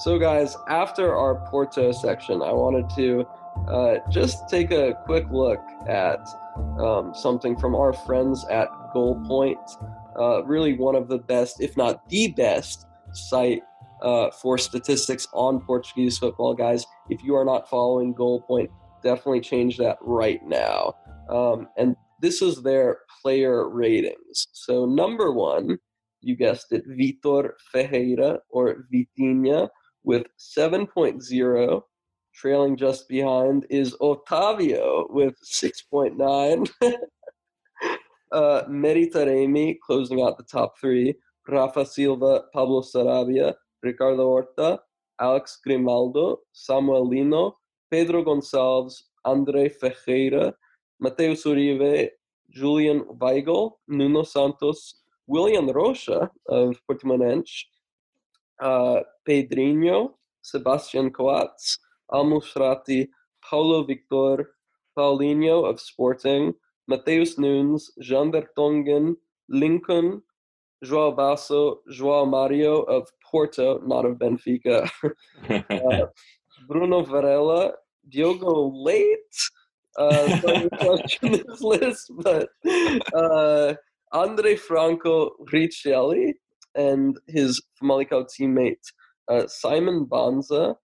So, guys, after our Porto section, I wanted to uh, just take a quick look at um, something from our friends at Goal Point. Uh, really, one of the best, if not the best, site uh, for statistics on Portuguese football, guys. If you are not following Goal Point, definitely change that right now. Um, and this is their player ratings. So, number one, you guessed it, Vitor Ferreira or Vitinha with 7.0. Trailing just behind is Otavio with 6.9. uh, Mehdi Taremi closing out the top three. Rafa Silva, Pablo Sarabia, Ricardo Horta, Alex Grimaldo, Samuel Lino, Pedro Gonçalves, Andre Ferreira, Mateus Uribe, Julian Weigl, Nuno Santos, Willyan Rocha of Portimonense, uh, Pedrinho, Sebastian Coates, Al Paulo Victor, Paulinho of Sporting, Matheus Nunes, Jean Vertonghen, Lincoln, João Basso, João Mario of Porto, not of Benfica, uh, Bruno Varela, Diogo Leite, uh, this list, but uh, Andre Franco Riccieli and his Famalicão teammate uh, Simon Banza,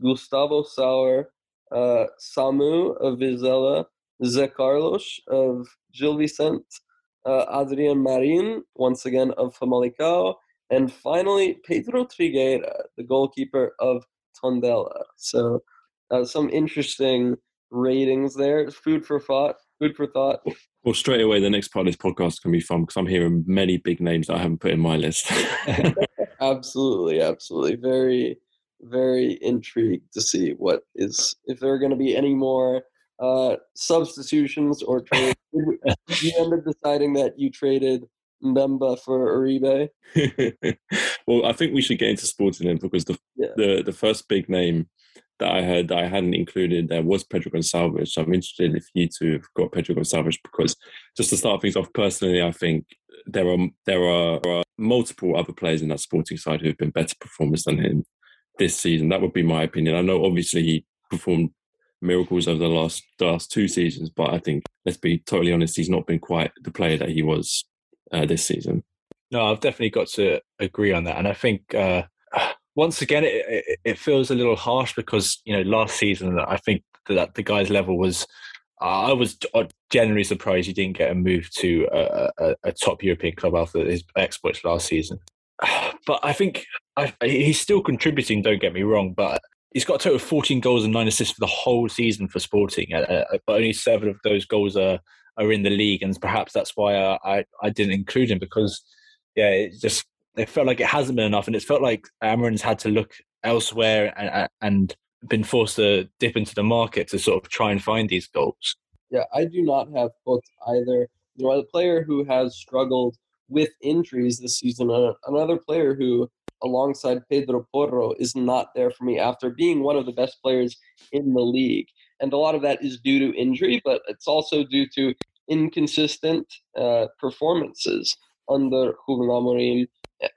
Gustavo Sauer, uh, Samu of Vizela, Zé Carlos of Gil Vicente, uh, Adrian Marin, once again of Famalicão, and finally Pedro Trigueira, the goalkeeper of Tondela. So uh, some interesting ratings there. Food for thought. Food for thought. Well, straight away, the next part of this podcast can be fun because I'm hearing many big names that I haven't put in my list. absolutely, absolutely. Very, very intrigued to see what is if there are going to be any more uh, substitutions or trades. you ended deciding that you traded Mbemba for Uribe. well, I think we should get into sporting then because the yeah. the the first big name that I heard that I hadn't included there was Pedro Gonçalves. So I'm interested if you two have got Pedro Gonçalves because just to start things off personally, I think there are there are, there are multiple other players in that sporting side who have been better performers than him this season. That would be my opinion. I know obviously he performed miracles over the last the last two seasons, but I think let's be totally honest, he's not been quite the player that he was uh, this season. No, I've definitely got to agree on that, and I think uh, once again it, it, it, feels a little harsh because you know last season I think that the guy's level was. I was generally surprised he didn't get a move to a, a, a top European club after his exploits last season. But I think I, he's still contributing. Don't get me wrong, but he's got a total of 14 goals and nine assists for the whole season for Sporting, uh, uh, but only seven of those goals are are in the league, and perhaps that's why I, I, I didn't include him because yeah, it just it felt like it hasn't been enough, and it's felt like Amorim's had to look elsewhere and and been forced to dip into the market to sort of try and find these goals. Yeah, I do not have booked either. You know, a player who has struggled with injuries this season, uh, another player who alongside Pedro Porro is not there for me after being one of the best players in the league. And a lot of that is due to injury, but it's also due to inconsistent uh, performances under Ruben Amorim.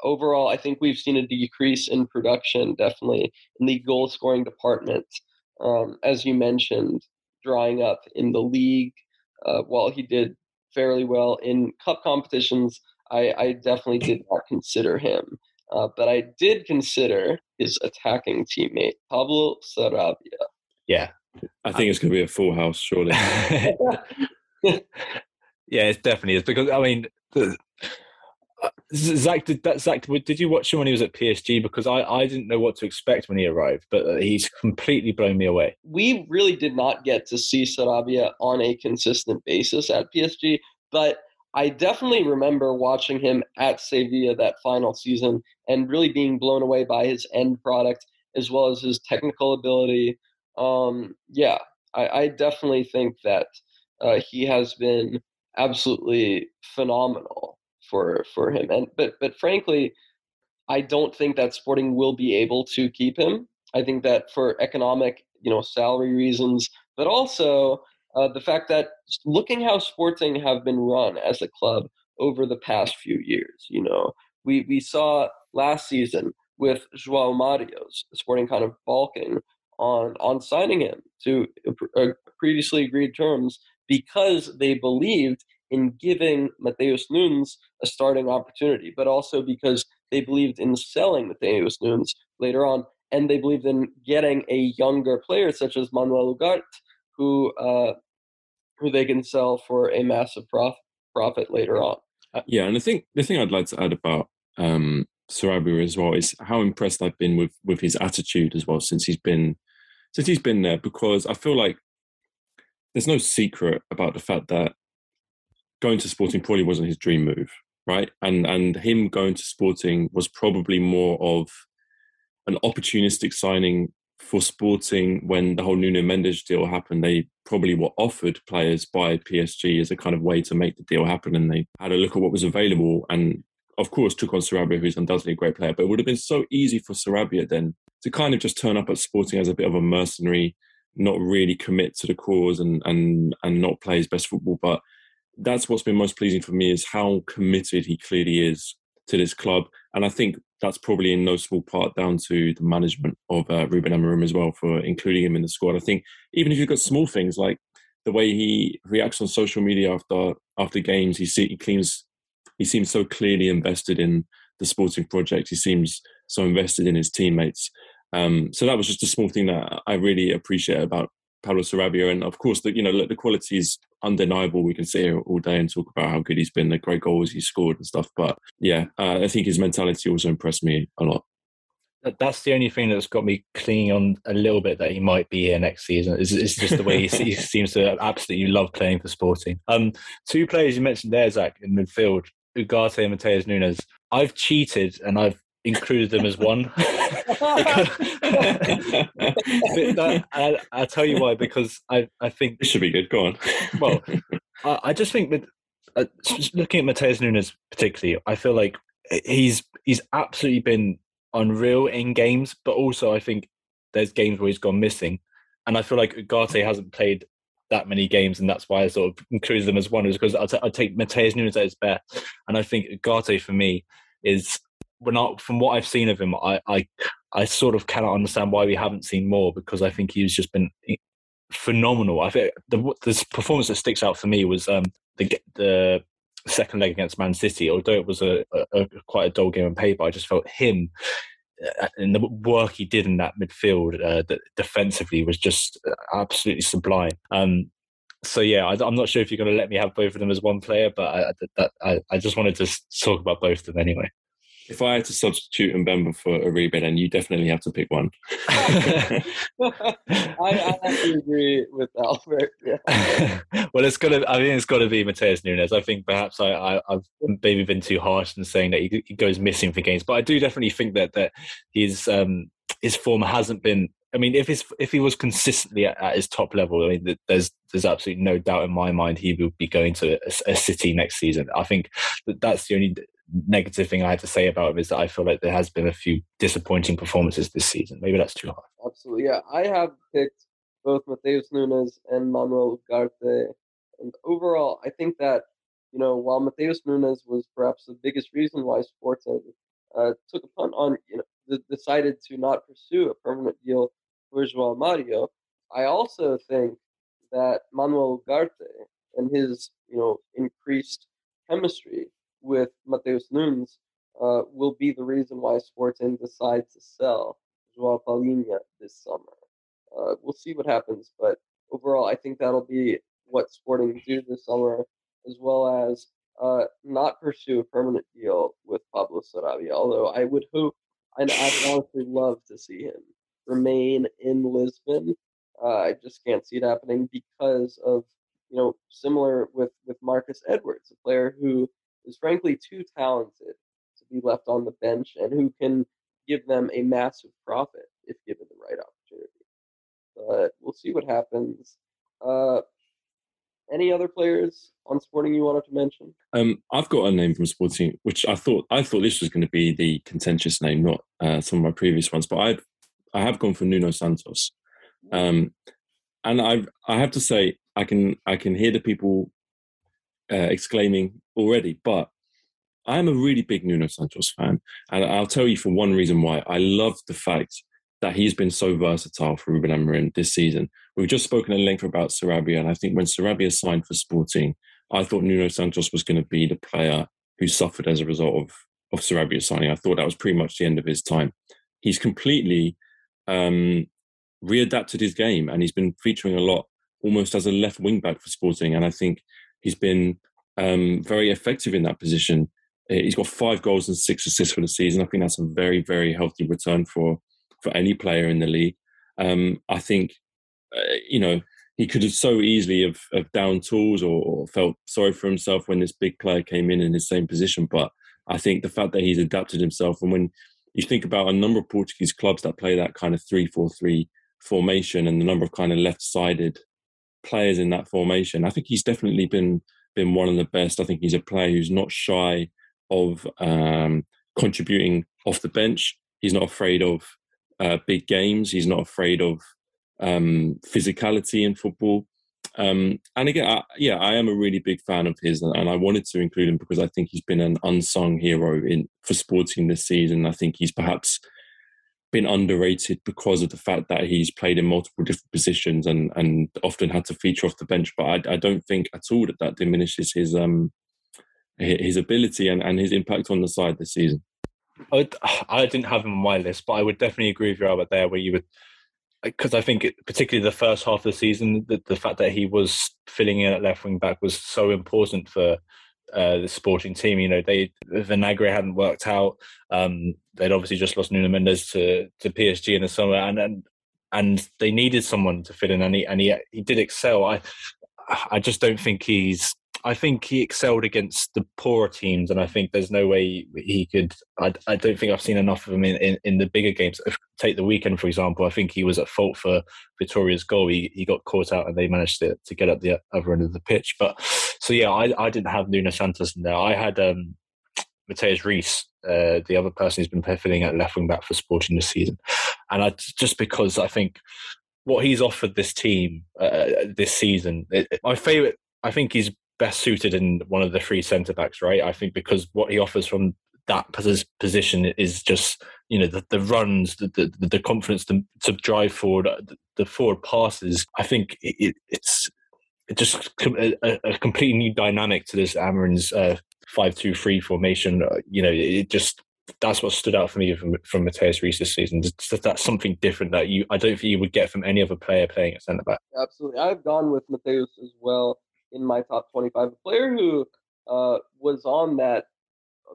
Overall, I think we've seen a decrease in production, definitely in the goal scoring department. Um, as you mentioned, drying up in the league. Uh, while he did fairly well in cup competitions, I, I definitely did not consider him uh, but I did consider his attacking teammate, Pablo Sarabia. Yeah. I think it's going to be a full house, surely. yeah, it definitely is. Because, I mean, the, uh, Zach, did that, Zach, did you watch him when he was at PSG? Because I, I didn't know what to expect when he arrived, but uh, he's completely blown me away. We really did not get to see Sarabia on a consistent basis at PSG, but I definitely remember watching him at Sevilla that final season and really being blown away by his end product as well as his technical ability. Um, yeah, I, I, definitely think that uh, he has been absolutely phenomenal for for him. And but but frankly, I don't think that Sporting will be able to keep him. I think that for economic, you know, salary reasons, but also uh, the fact that looking how Sporting have been run as a club over the past few years, you know, we, we saw last season with João Mario's Sporting kind of balking on on signing him to uh, previously agreed terms because they believed in giving Matheus Nunes a starting opportunity, but also because they believed in selling Matheus Nunes later on, and they believed in getting a younger player such as Manuel Ugarte, who uh, who they can sell for a massive prof- profit later on. Uh, yeah, and I think the thing I'd like to add about um, as well is how impressed I've been with with his attitude as well since he's been since he's been there because I feel like there's no secret about the fact that going to Sporting probably wasn't his dream move, right? And and him going to Sporting was probably more of an opportunistic signing for Sporting when the whole Nuno Mendes deal happened. They probably were offered players by PSG as a kind of way to make the deal happen, and they had a look at what was available and. Of course, took on Sarabia, who's undoubtedly a great player, but it would have been so easy for Sarabia then to kind of just turn up at Sporting as a bit of a mercenary, not really commit to the cause and and and not play his best football. But that's what's been most pleasing for me is how committed he clearly is to this club. And I think that's probably in no small part down to the management of uh, Ruben Amorim as well for including him in the squad. I think even if you've got small things like the way he reacts on social media after after games, he, see, he seems he seems so clearly invested in the sporting project. He seems so invested in his teammates. Um, so that was just a small thing that I really appreciate about Pablo Sarabia. And of course, the you know the quality is undeniable. We can sit here all day and talk about how good he's been, the great goals he's scored and stuff. But yeah, uh, I think his mentality also impressed me a lot. That's the only thing that's got me clinging on a little bit that he might be here next season. Is it's just the way he, he, seems to absolutely love playing for Sporting. Um, two players you mentioned there, Zach, in midfield, Ugarte and Matheus Nunes. I've cheated and I've included them as one. that, I, will tell you why because I, I think this should be good. Go on. well, I, I, just think that uh, looking at Matheus Nunes particularly, I feel like he's he's absolutely been unreal in games, but also I think there's games where he's gone missing, and I feel like Ugarte hasn't played that many games, and that's why I sort of include them as one, is because I, t- I take Matheus Nunes at his best, and I think Ugarte for me is when I, from what I've seen of him, I, I, I sort of cannot understand why we haven't seen more because I think he's just been phenomenal. I think the the performance that sticks out for me was um, the the second leg against Man City. Although it was a, a, a quite a dull game on paper, I just felt him uh, and the work he did in that midfield uh, that defensively was just absolutely sublime. Um, so yeah, I, am not sure if you're going to let me have both of them as one player, but I, that, I, I just wanted to talk about both of them anyway if I had to substitute Mbemba for Uribe, then you definitely have to pick one. I, I, have to agree with Albert. Yeah. well, it's got to. I mean, it's got to be Matheus Nunes. I think perhaps I, I, have maybe been too harsh in saying that he, he, goes missing for games, but I do definitely think that that his um, his form hasn't been. I mean, if his if he was consistently at, at, his top level, I mean, there's there's absolutely no doubt in my mind he will be going to a, a City next season. I think that that's the only negative thing I had to say about him is that I feel like there has been a few disappointing performances this season. Maybe that's too hard. Absolutely, yeah. I have picked both Matheus Nunes and Manuel Ugarte, and overall, I think that you know while Matheus Nunes was perhaps the biggest reason why Sporting uh, took a punt on you know decided to not pursue a permanent deal for João Mario, I also think that Manuel Ugarte and his you know increased chemistry with Matheus Nunes uh, will be the reason why Sporting decides to sell Joao Palhinha this summer. Uh, we'll see what happens, but overall, I think that'll be what Sporting do this summer, as well as uh, not pursue a permanent deal with Pablo Sarabia. Although I would hope, and I would honestly love to see him remain in Lisbon. Uh, I just can't see it happening because of you know similar with with Marcus Edwards, a player who is frankly too talented to be left on the bench and who can give them a massive profit if given the right opportunity. But we'll see what happens. Uh, any other players on Sporting you wanted to mention? Um, I've got a name from Sporting, which I thought I thought this was going to be the contentious name, not uh, some of my previous ones. But I've I have gone for Nuno Santos, um, and I I have to say I can I can hear the people uh, exclaiming already, but I'm a really big Nuno Santos fan, and I'll tell you for one reason why. I love the fact that he's been so versatile for Ruben Amorim this season. We've just spoken at length about Sarabia, and I think when Sarabia signed for Sporting, I thought Nuno Santos was going to be the player who suffered as a result of of Sarabia signing. I thought that was pretty much the end of his time. He's completely um, readapted his game, and he's been featuring a lot almost as a left wing back for Sporting, and I think he's been um, very effective in that position. He's got five goals and six assists for the season. I think that's a very, very healthy return for for any player in the league. Um, I think, uh, you know, he could have so easily have, have down tools or, or, felt sorry for himself when this big player came in in his same position. But I think the fact that he's adapted himself, and when you think about a number of Portuguese clubs that play that kind of three-four-three formation, and the number of kind of left-sided players in that formation, I think he's definitely been been one of the best. I think he's a player who's not shy of um, contributing off the bench. He's not afraid of uh, big games. He's not afraid of um, physicality in football. Um, and again, I, yeah, I am a really big fan of his, and I wanted to include him because I think he's been an unsung hero in for Sporting this season. I think he's perhaps been underrated because of the fact that he's played in multiple different positions and and often had to feature off the bench. But I, I don't think at all that that diminishes his um his ability and, and his impact on the side this season. I, would, I didn't have him on my list, but I would definitely agree with you Albert there, where you would, because I think it, particularly the first half of the season, the, the fact that he was filling in at left wing back was so important for uh, the sporting team. You know, they Vinagre hadn't worked out. Um, they'd obviously just lost Nuno Mendes to to PSG in the summer, and and and they needed someone to fit in, and he and he he did excel. I I just don't think he's I think he excelled against the poorer teams, and I think there's no way he could. I, I don't think I've seen enough of him in, in, in, the bigger games. Take the weekend, for example. I think he was at fault for Vitoria's goal. He, he got caught out, and they managed to, to get up the other end of the pitch. But so yeah, I, I didn't have Nuno Santos in there. I had um, Matheus Reis, uh, the other person who's been filling at left wing back for Sporting this season, and I just because I think what he's offered this team uh, this season, it, my favorite. I think he's best suited in one of the three centre backs, right? I think because what he offers from that position is just you know the, the runs, the, the, the confidence to, to, drive forward, uh, the, forward passes. I think it, it's it just a, a, completely new dynamic to this Amorim's uh, five two three formation. Uh, you know, it just that's what stood out for me from from Matheus Reis this season. Just, that's something different that you I don't think you would get from any other player playing at centre back. Absolutely, I've gone with Mateus as well in my top 25. A player who uh, was on that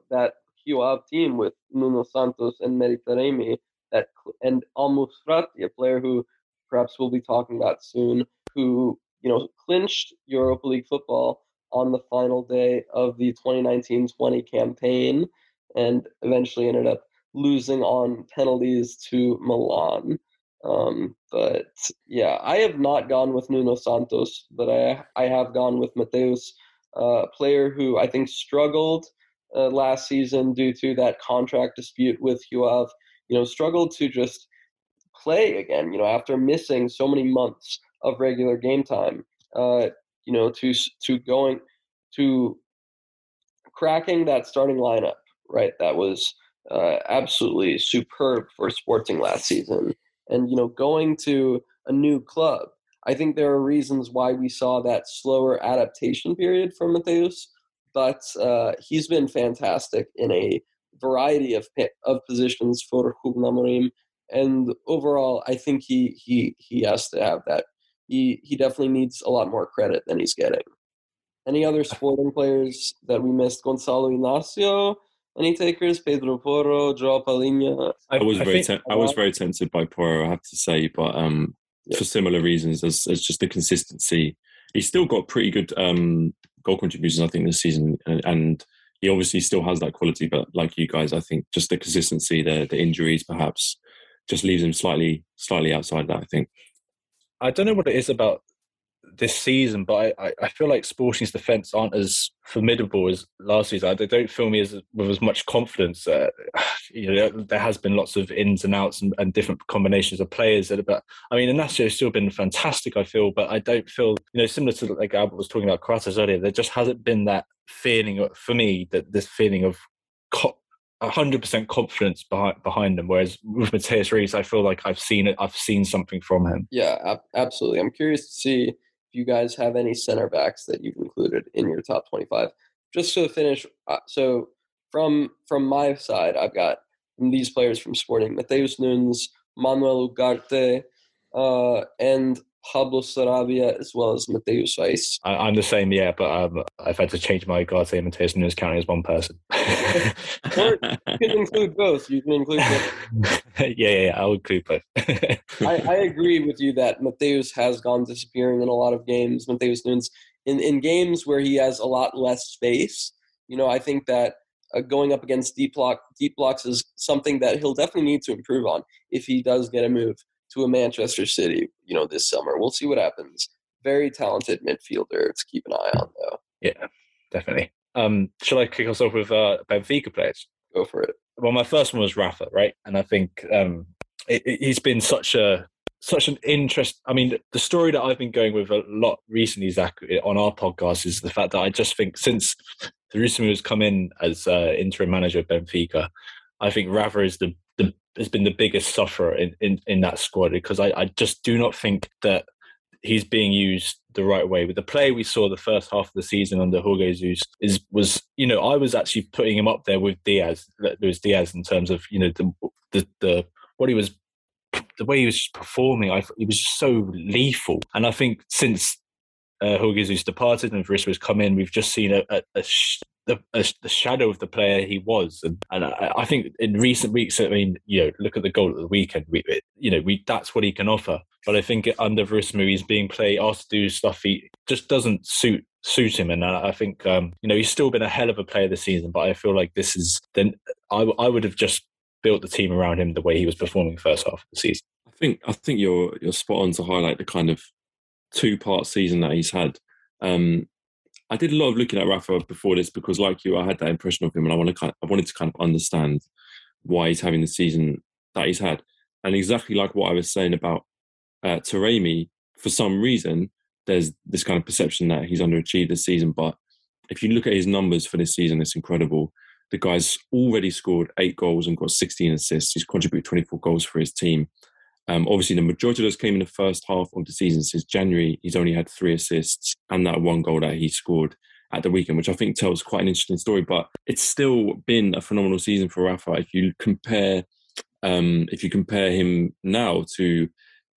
that Rio team with Nuno Santos and Mehdi that and Al Musrati, a player who perhaps we'll be talking about soon, who you know clinched Europa League football on the final day of the 2019-20 campaign, and eventually ended up losing on penalties to Milan. Um, but yeah, I have not gone with Nuno Santos, but I I have gone with Mateus, uh, a player who I think struggled uh, last season due to that contract dispute with Ave. You know, struggled to just play again. You know, after missing so many months of regular game time. Uh, you know, to to going to cracking that starting lineup. Right, that was uh, absolutely superb for Sporting last season and you know going to a new club. I think there are reasons why we saw that slower adaptation period for Mateus, but uh, he's been fantastic in a variety of of positions for Amorim, and overall, I think he he he has to have that. He he definitely needs a lot more credit than he's getting. Any other sporting players that we missed? Gonzalo Inacio, any takers? Pedro Porro, Joao Palhinha. I, I was I very, I was very tempted by Porro, I have to say, but um, yeah. for similar reasons as, as just the consistency. He's still got pretty good um, goal contributions, I think, this season, and, and, he obviously still has that quality. But like you guys, I think just the consistency, the the injuries, perhaps, just leaves him slightly slightly outside that. I think. I don't know what it is about this season, but I, I feel like Sporting's defence aren't as formidable as last season. They don't fill me as with as much confidence. Uh, you know, there has been lots of ins and outs and, and different combinations of players. That, but I mean, Inacio has still been fantastic. I feel, but I don't feel you know similar to like Albert was talking about Coates earlier. There just hasn't been that feeling for me that this feeling of hundred percent confidence behind behind them. Whereas with Matheus Reis, I feel like I've seen it. I've seen something from him. Yeah, ab- absolutely. I'm curious to see you guys have any center backs that you've included in your top 25. Just to finish, uh, so from from my side, I've got these players from Sporting: Matheus Nunes, Manuel Ugarte, uh, and Pablo Sarabia as well as Mateus Reis. I, am the same, yeah, but um, I've had to change my Ugarte and Matheus Nunes counting as one person. or you can include both. You can include both. yeah, yeah, yeah, I'll include both. I, I, agree with you that Mateus has gone disappearing in a lot of games. Mateus Nunes, in, in games where he has a lot less space, you know, I think that uh, going up against deep block deep blocks is something that he'll definitely need to improve on if he does get a move to a Manchester City, you know, this summer. We'll see what happens. Very talented midfielder to keep an eye on, though. Yeah, definitely. Um, shall I kick us off with uh, Benfica players? Go for it. Well, my first one was Rafa, right? And I think um, it, it, he's been such a such an interest. I mean, the story that I've been going with a lot recently, Zach, on our podcast is the fact that I just think since Veríssimo has come in as uh, interim manager of Benfica, I think Rafa is the the has been the biggest sufferer in, in, in that squad because I, I just do not think that he's being used the right way. With the play we saw the first half of the season under Jorge Jesus is was you know I was actually putting him up there with Diaz, Luis Diaz in terms of you know the the, the what he was the way he was performing. I he was so lethal, and I think since uh, Jorge Jesus departed and Veríssimo has come in, we've just seen a, a, a the, the shadow of the player he was, and and I, I, think in recent weeks, I mean, you know, look at the goal at the weekend. We, you know, we that's what he can offer. But I think under Veríssimo, he's being played, asked to do stuff he just doesn't suit suit him. And I, I think um, you know he's still been a hell of a player this season. But I feel like this is then I I would have just built the team around him the way he was performing first half of the season. I think I think you're you're spot on to highlight the kind of two part season that he's had. Um, I did a lot of looking at Rafa before this because, like you, I had that impression of him, and I want to kind of, I wanted to kind of understand why he's having the season that he's had. And exactly like what I was saying about uh, Taremi, for some reason, there's this kind of perception that he's underachieved this season. But if you look at his numbers for this season, it's incredible. The guy's already scored eight goals and got 16 assists. He's contributed 24 goals for his team. Um, obviously, the majority of those came in the first half of the season. Since January, he's only had three assists and that one goal that he scored at the weekend, which I think tells quite an interesting story. But it's still been a phenomenal season for Rafa. If you compare, um, if you compare him now to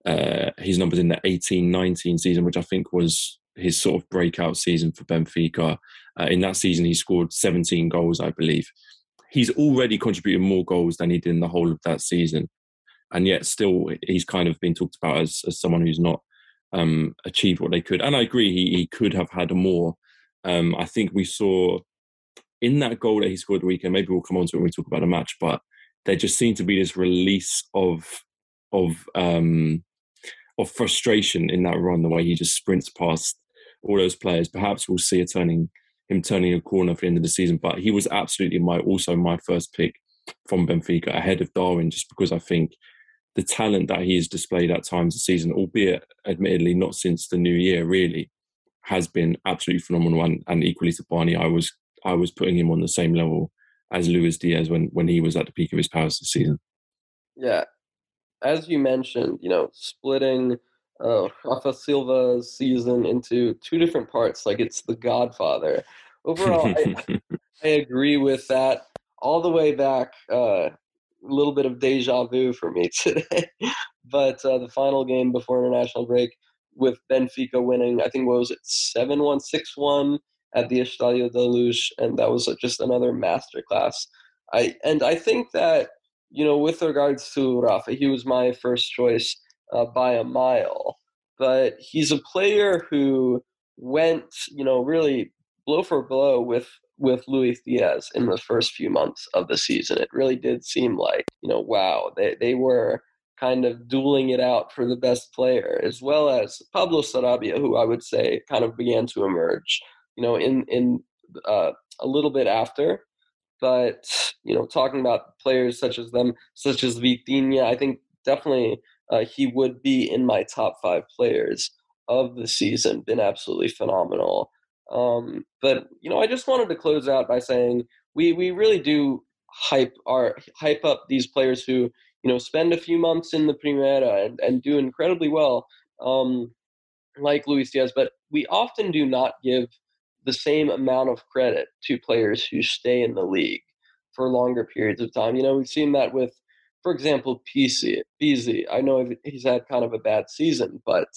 uh, his numbers in the 18-19 season, which I think was his sort of breakout season for Benfica. Uh, in that season, he scored 17 goals, I believe. He's already contributed more goals than he did in the whole of that season and yet still he's kind of been talked about as, as someone who's not um, achieved what they could. And I agree, he, he could have had more. Um, I think we saw in that goal that he scored the weekend, maybe we'll come on to it when we talk about the match, but there just seemed to be this release of of um, of frustration in that run, the way he just sprints past all those players. Perhaps we'll see a turning him turning a corner for the end of the season, but he was absolutely my also my first pick from Benfica ahead of Darwin, just because I think the talent that he has displayed at times this season, albeit admittedly not since the new year, really has been absolutely phenomenal. And, and equally to Barney, I was I was putting him on the same level as Luis Diaz when when he was at the peak of his powers this season. Yeah, as you mentioned, you know, splitting uh, Rafa Silva's season into two different parts, like it's The Godfather. Overall, I, I agree with that all the way back uh, little bit of deja vu for me today. but uh, the final game before international break with Benfica winning, I think what was it, 7 1, 6 1 at the Estadio da Luz, and that was just another masterclass. I And I think that, you know, with regards to Rafa, he was my first choice uh, by a mile. But he's a player who went, you know, really blow for blow with with Luis Diaz in the first few months of the season. It really did seem like, you know, wow, they, they were kind of dueling it out for the best player, as well as Pablo Sarabia, who I would say kind of began to emerge, you know, in in uh, a little bit after. But you know, talking about players such as them, such as Vitinha, I think definitely uh, he would be in my top five players of the season. Been absolutely phenomenal. Um, but you know, I just wanted to close out by saying we we really do hype our hype up these players who you know spend a few months in the Primera and, and do incredibly well, um, like Luis Diaz. But we often do not give the same amount of credit to players who stay in the league for longer periods of time. You know, we've seen that with, for example, PC. Pizzi. I know he's had kind of a bad season, but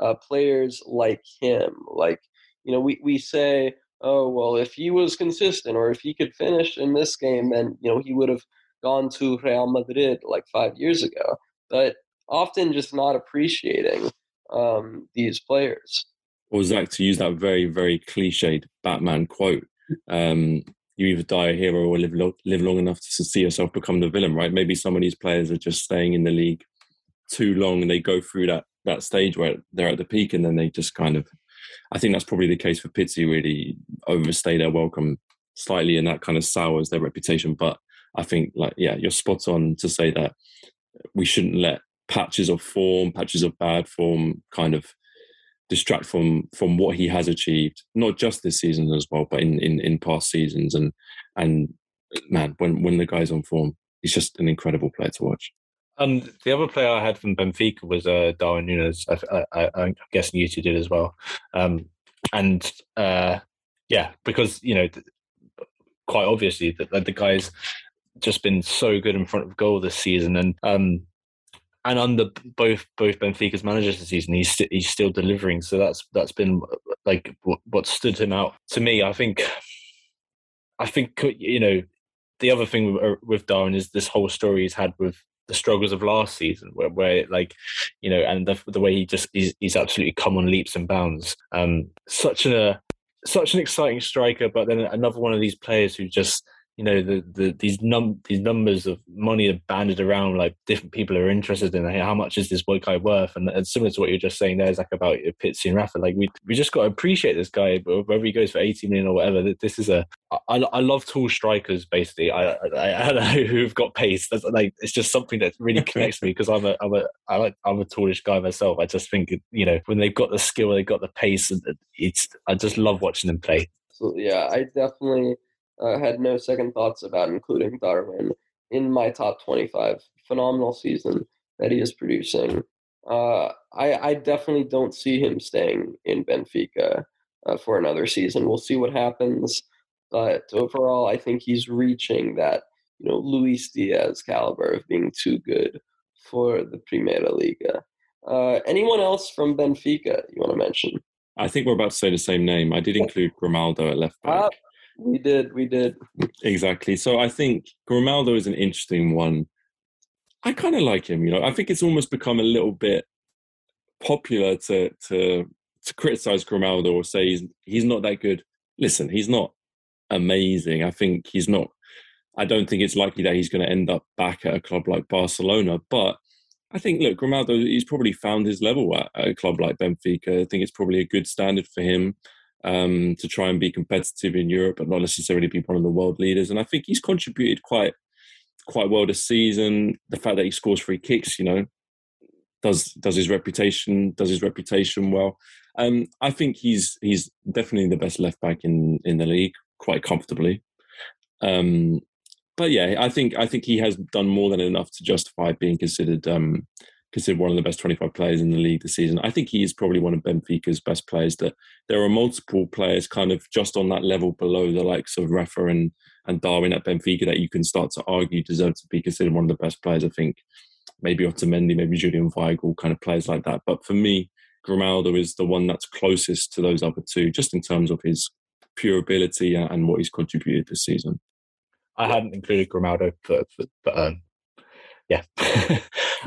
uh, players like him, like you know, we we say, oh well, if he was consistent or if he could finish in this game, then you know he would have gone to Real Madrid like five years ago. But often just not appreciating um, these players. Or Zach, to use that very, very cliched Batman quote, um, you either die a hero or live, lo- live long enough to see yourself become the villain, right? Maybe some of these players are just staying in the league too long and they go through that, that stage where they're at the peak and then they just kind of, I think that's probably the case for Pizzi, really overstay their welcome slightly and that kind of sours their reputation. But I think, like, yeah, you're spot on to say that we shouldn't let patches of form, patches of bad form kind of distract from from what he has achieved, not just this season as well, but in in, in past seasons. And and man, when when the guy's on form, he's just an incredible player to watch. And the other player I had from Benfica was uh, Darwin Núñez. I, am guessing you two did as well. Um, and uh, yeah, because you know, quite obviously that the guy's just been so good in front of goal this season, and um, and under both both Benfica's managers this season, he's st- he's still delivering. So that's that's been like what, what stood him out to me. I think, I think you know, the other thing with, uh, with Darwin is this whole story he's had with the struggles of last season, where, where like, you know, and the, the way he just he's, he's absolutely come on leaps and bounds. Um, such a such an exciting striker, but then another one of these players who just you know the, the these num these numbers of money are banded around like different people are interested in hey, how much is this one guy worth? And, and similar to what you're just saying there is Zach about Pizzi and Rafa like we we just got to appreciate this guy whether he goes for 80 million or whatever this is a I, I love tall strikers basically. I, I, I don't know who've got pace. That's like it's just something that really connects me because I'm a I'm a I like I'm a tallish guy myself. I just think you know when they've got the skill they've got the pace and it's I just love watching them play. So yeah I definitely uh, had no second thoughts about including Darwin in my top 25. Phenomenal season that he is producing. Uh, I, I definitely don't see him staying in Benfica uh, for another season. We'll see what happens. But overall, I think he's reaching that, you know, Luis Diaz caliber of being too good for the Primera Liga. Uh, anyone else from Benfica you want to mention? I think we're about to say the same name. I did include Grimaldo at left back. We did, we did. Exactly. So I think Grimaldo is an interesting one. I kind of like him, you know. I think it's almost become a little bit popular to to to criticize Grimaldo or say he's he's not that good. Listen, he's not amazing. I think he's not I don't think it's likely that he's going to end up back at a club like Barcelona, but I think look, Grimaldo he's probably found his level at a club like Benfica. I think it's probably a good standard for him um, to try and be competitive in Europe, but not necessarily be one of the world leaders. And I think he's contributed quite quite well this season. The fact that he scores free kicks, you know, does does his reputation does his reputation well. Um, I think he's he's definitely the best left back in in the league, quite comfortably. Um, but yeah, I think I think he has done more than enough to justify being considered um, considered one of the best 25 players in the league this season. I think he is probably one of Benfica's best players. That there are multiple players kind of just on that level below the likes of Rafa and, and Darwin at Benfica that you can start to argue deserve to be considered one of the best players. I think maybe Otamendi, maybe Julian Weigl, kind of players like that. But for me, Grimaldo is the one that's closest to those other two, just in terms of his pure ability and what he's contributed this season. I hadn't included Grimaldo, but, but, but um, yeah,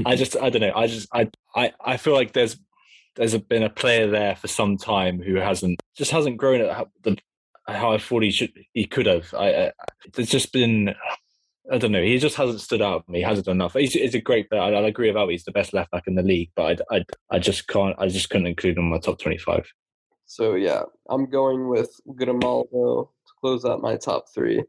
I just I don't know. I just I I I feel like there's there's been a player there for some time who hasn't just hasn't grown at the how I thought he should he could have. I, I there's just been I don't know. He just hasn't stood out. He hasn't done enough. He's, he's a great player. I, I agree about he's the best left back in the league, but I, I, I just can't. I just couldn't include him in my top twenty-five. So yeah, I'm going with Grimaldo to close out my top three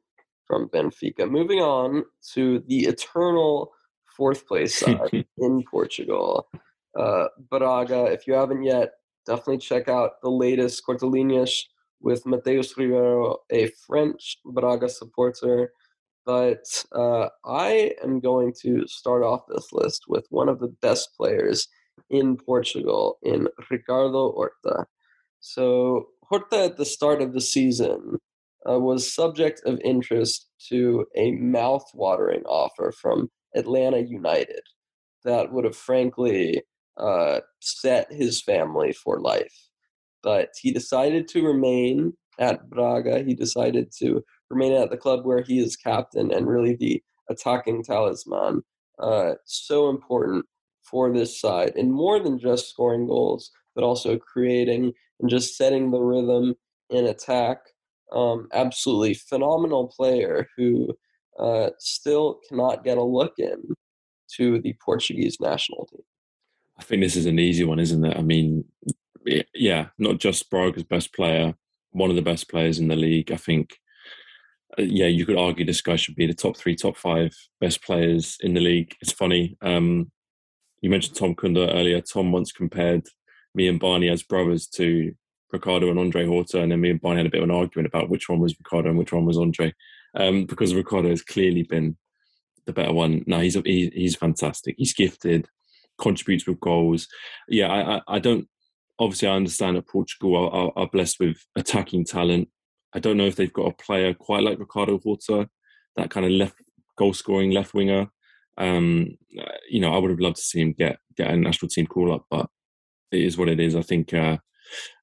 from Benfica. Moving on to the eternal fourth place side in Portugal. Uh, Braga, if you haven't yet, definitely check out the latest Cortelinias with Mateus Rivero, a French Braga supporter. But uh, I am going to start off this list with one of the best players in Portugal, in Ricardo Horta. So, Horta at the start of the season uh, was subject of interest to a mouth-watering offer from Atlanta United that would have frankly uh, set his family for life. But he decided to remain at Braga. He decided to remain at the club where he is captain and really the attacking talisman. Uh, so important for this side, and more than just scoring goals, but also creating and just setting the rhythm in attack. Um, absolutely phenomenal player who uh, still cannot get a look in to the Portuguese national team. I think this is an easy one, isn't it? I mean, yeah, not just Braga's best player, one of the best players in the league. I think, uh, yeah, you could argue this guy should be the top three, top five best players in the league. It's funny. Um, you mentioned Tom Kundert earlier. Tom once compared me and Barney as brothers to Ricardo and Andre Horta, and then me and Barney had a bit of an argument about which one was Ricardo and which one was Andre, um, because Ricardo has clearly been the better one. No, he's he, he's fantastic. He's gifted, contributes with goals. Yeah, I I, I don't. Obviously, I understand that Portugal are, are, are, blessed with attacking talent. I don't know if they've got a player quite like Ricardo Horta, that kind of left goal scoring left winger. Um, you know, I would have loved to see him get get a national team call up, but it is what it is. I think. Uh,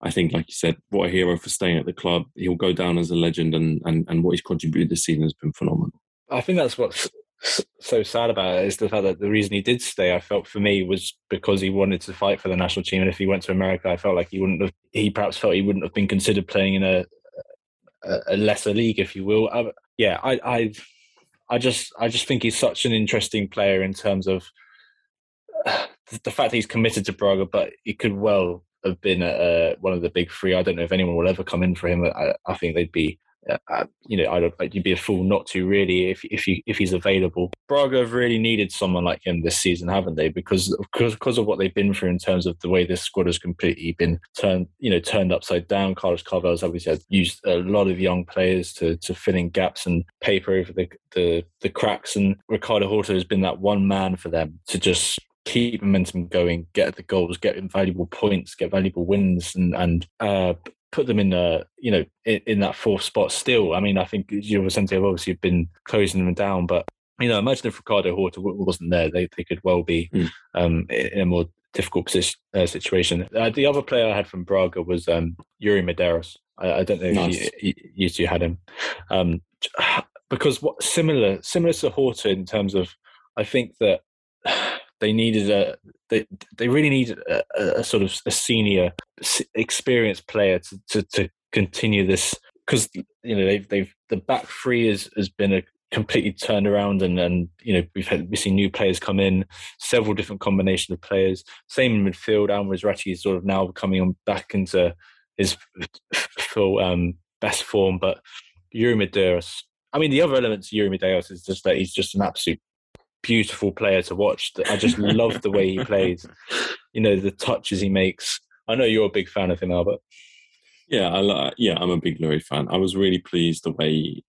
I think, like you said, what a hero for staying at the club. He'll go down as a legend, and and, and what he's contributed this season has been phenomenal. I think that's what's so sad about it is the fact that the reason he did stay, I felt for me, was because he wanted to fight for the national team. And if he went to America, I felt like he wouldn't have. He perhaps felt he wouldn't have been considered playing in a a, lesser league, if you will. I, yeah, I, I, I just, I just think he's such an interesting player in terms of the fact that he's committed to Braga, but he could well have been a, one of the big three. I don't know if anyone will ever come in for him. I, I think they'd be uh, you know, I'd, you'd be a fool not to really if if you if he's available. Braga have really needed someone like him this season, haven't they? Because because because of what they've been through in terms of the way this squad has completely been turned, you know, turned upside down. Carlos Carvalhal's obviously used a lot of young players to to fill in gaps and paper over the the, the cracks, and Ricardo Horta has been that one man for them to just keep momentum going, get the goals, get valuable points, get valuable wins, and and uh, put them in the you know in, in, that fourth spot still. I mean, I think Vicente have obviously been closing them down, but you know, imagine if Ricardo Horta wasn't there, they they could well be mm. um, in a more difficult position, uh, situation. Uh, the other player I had from Braga was um, Iuri Medeiros. I, I, don't know nice. if you, you, two had him, um, because what similar similar to Horta in terms of, I think that they needed a they they really needed a, a sort of a senior experienced player to to, to continue this because you know they've they've the back three has has been a completely turned around and and you know we've had we've seen new players come in several different combinations of players. Same in midfield Al Musrati is sort of now coming back into his full um, best form but Iuri Medeiros I mean the other element to Iuri Medeiros is just that he's just an absolute beautiful player to watch. I just love the way he plays. You know, the touches he makes. I know you're a big fan of him, Albert. Yeah, I yeah, I'm a big Louis fan. I was really pleased the way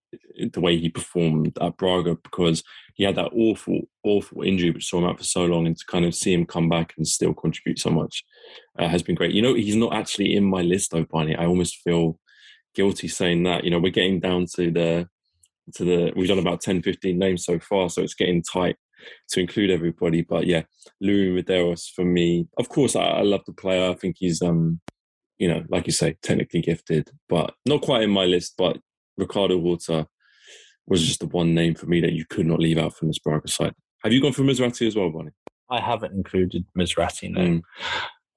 the way he performed at Braga because he had that awful, awful injury which saw him out for so long, and to kind of see him come back and still contribute so much uh, has been great. You know, he's not actually in my list though, Barney. I almost feel guilty saying that. You know, we're getting down to the to the we've done about 10, 15 names so far, so it's getting tight to include everybody. But yeah, Louis Medeiros for me. Of course, I, I love the player. I think he's um, you know, like you say, technically gifted, but not quite in my list. But Ricardo Horta was just the one name for me that you could not leave out from this Braga side. Have you gone for Musrati as well, Barney? I haven't included Musrati. No. Mm.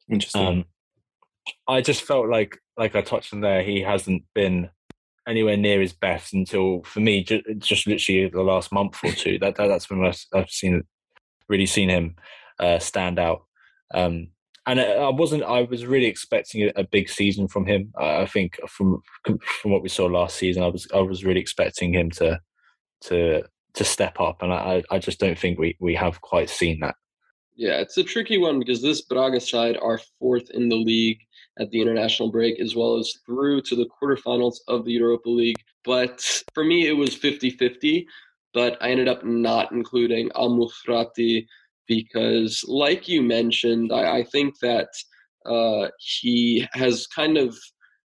Interesting. Um, I just felt like, like I touched on there, he hasn't been anywhere near his best until for me just, just literally the last month or two. That, that that's when I've seen really seen him uh, stand out. Um, and I wasn't. I was really expecting a, a big season from him. I, think from from what we saw last season, I was I was really expecting him to to to step up, and I I just don't think we we have quite seen that. Yeah, it's a tricky one because this Braga side are fourth in the league at the international break, as well as through to the quarterfinals of the Europa League. But for me, it was 50 50. But I ended up not including Al Musrati because, like you mentioned, I, I think that uh, he has kind of,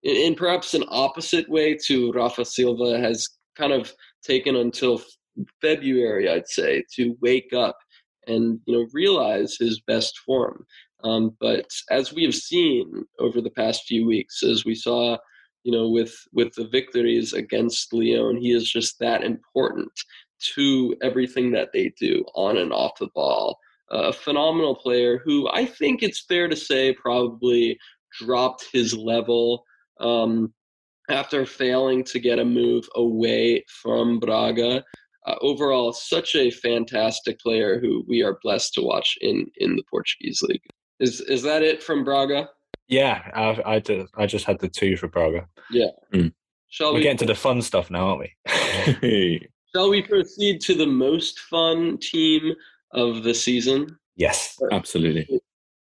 in perhaps an opposite way to Rafa Silva, has kind of taken until February, I'd say, to wake up and you know realize his best form. Um, but as we have seen over the past few weeks, as we saw, you know, with with the victories against Lyon, he is just that important to everything that they do on and off the ball. A phenomenal player who I think it's fair to say probably dropped his level um, after failing to get a move away from Braga uh, overall, such a fantastic player who we are blessed to watch in in the Portuguese league. Is is that it from Braga? Yeah, I, I just I just had the two for Braga. Yeah. Mm. Shall We're we getting to the fun stuff now, aren't we? Shall we proceed to the most fun team of the season? Yes, absolutely.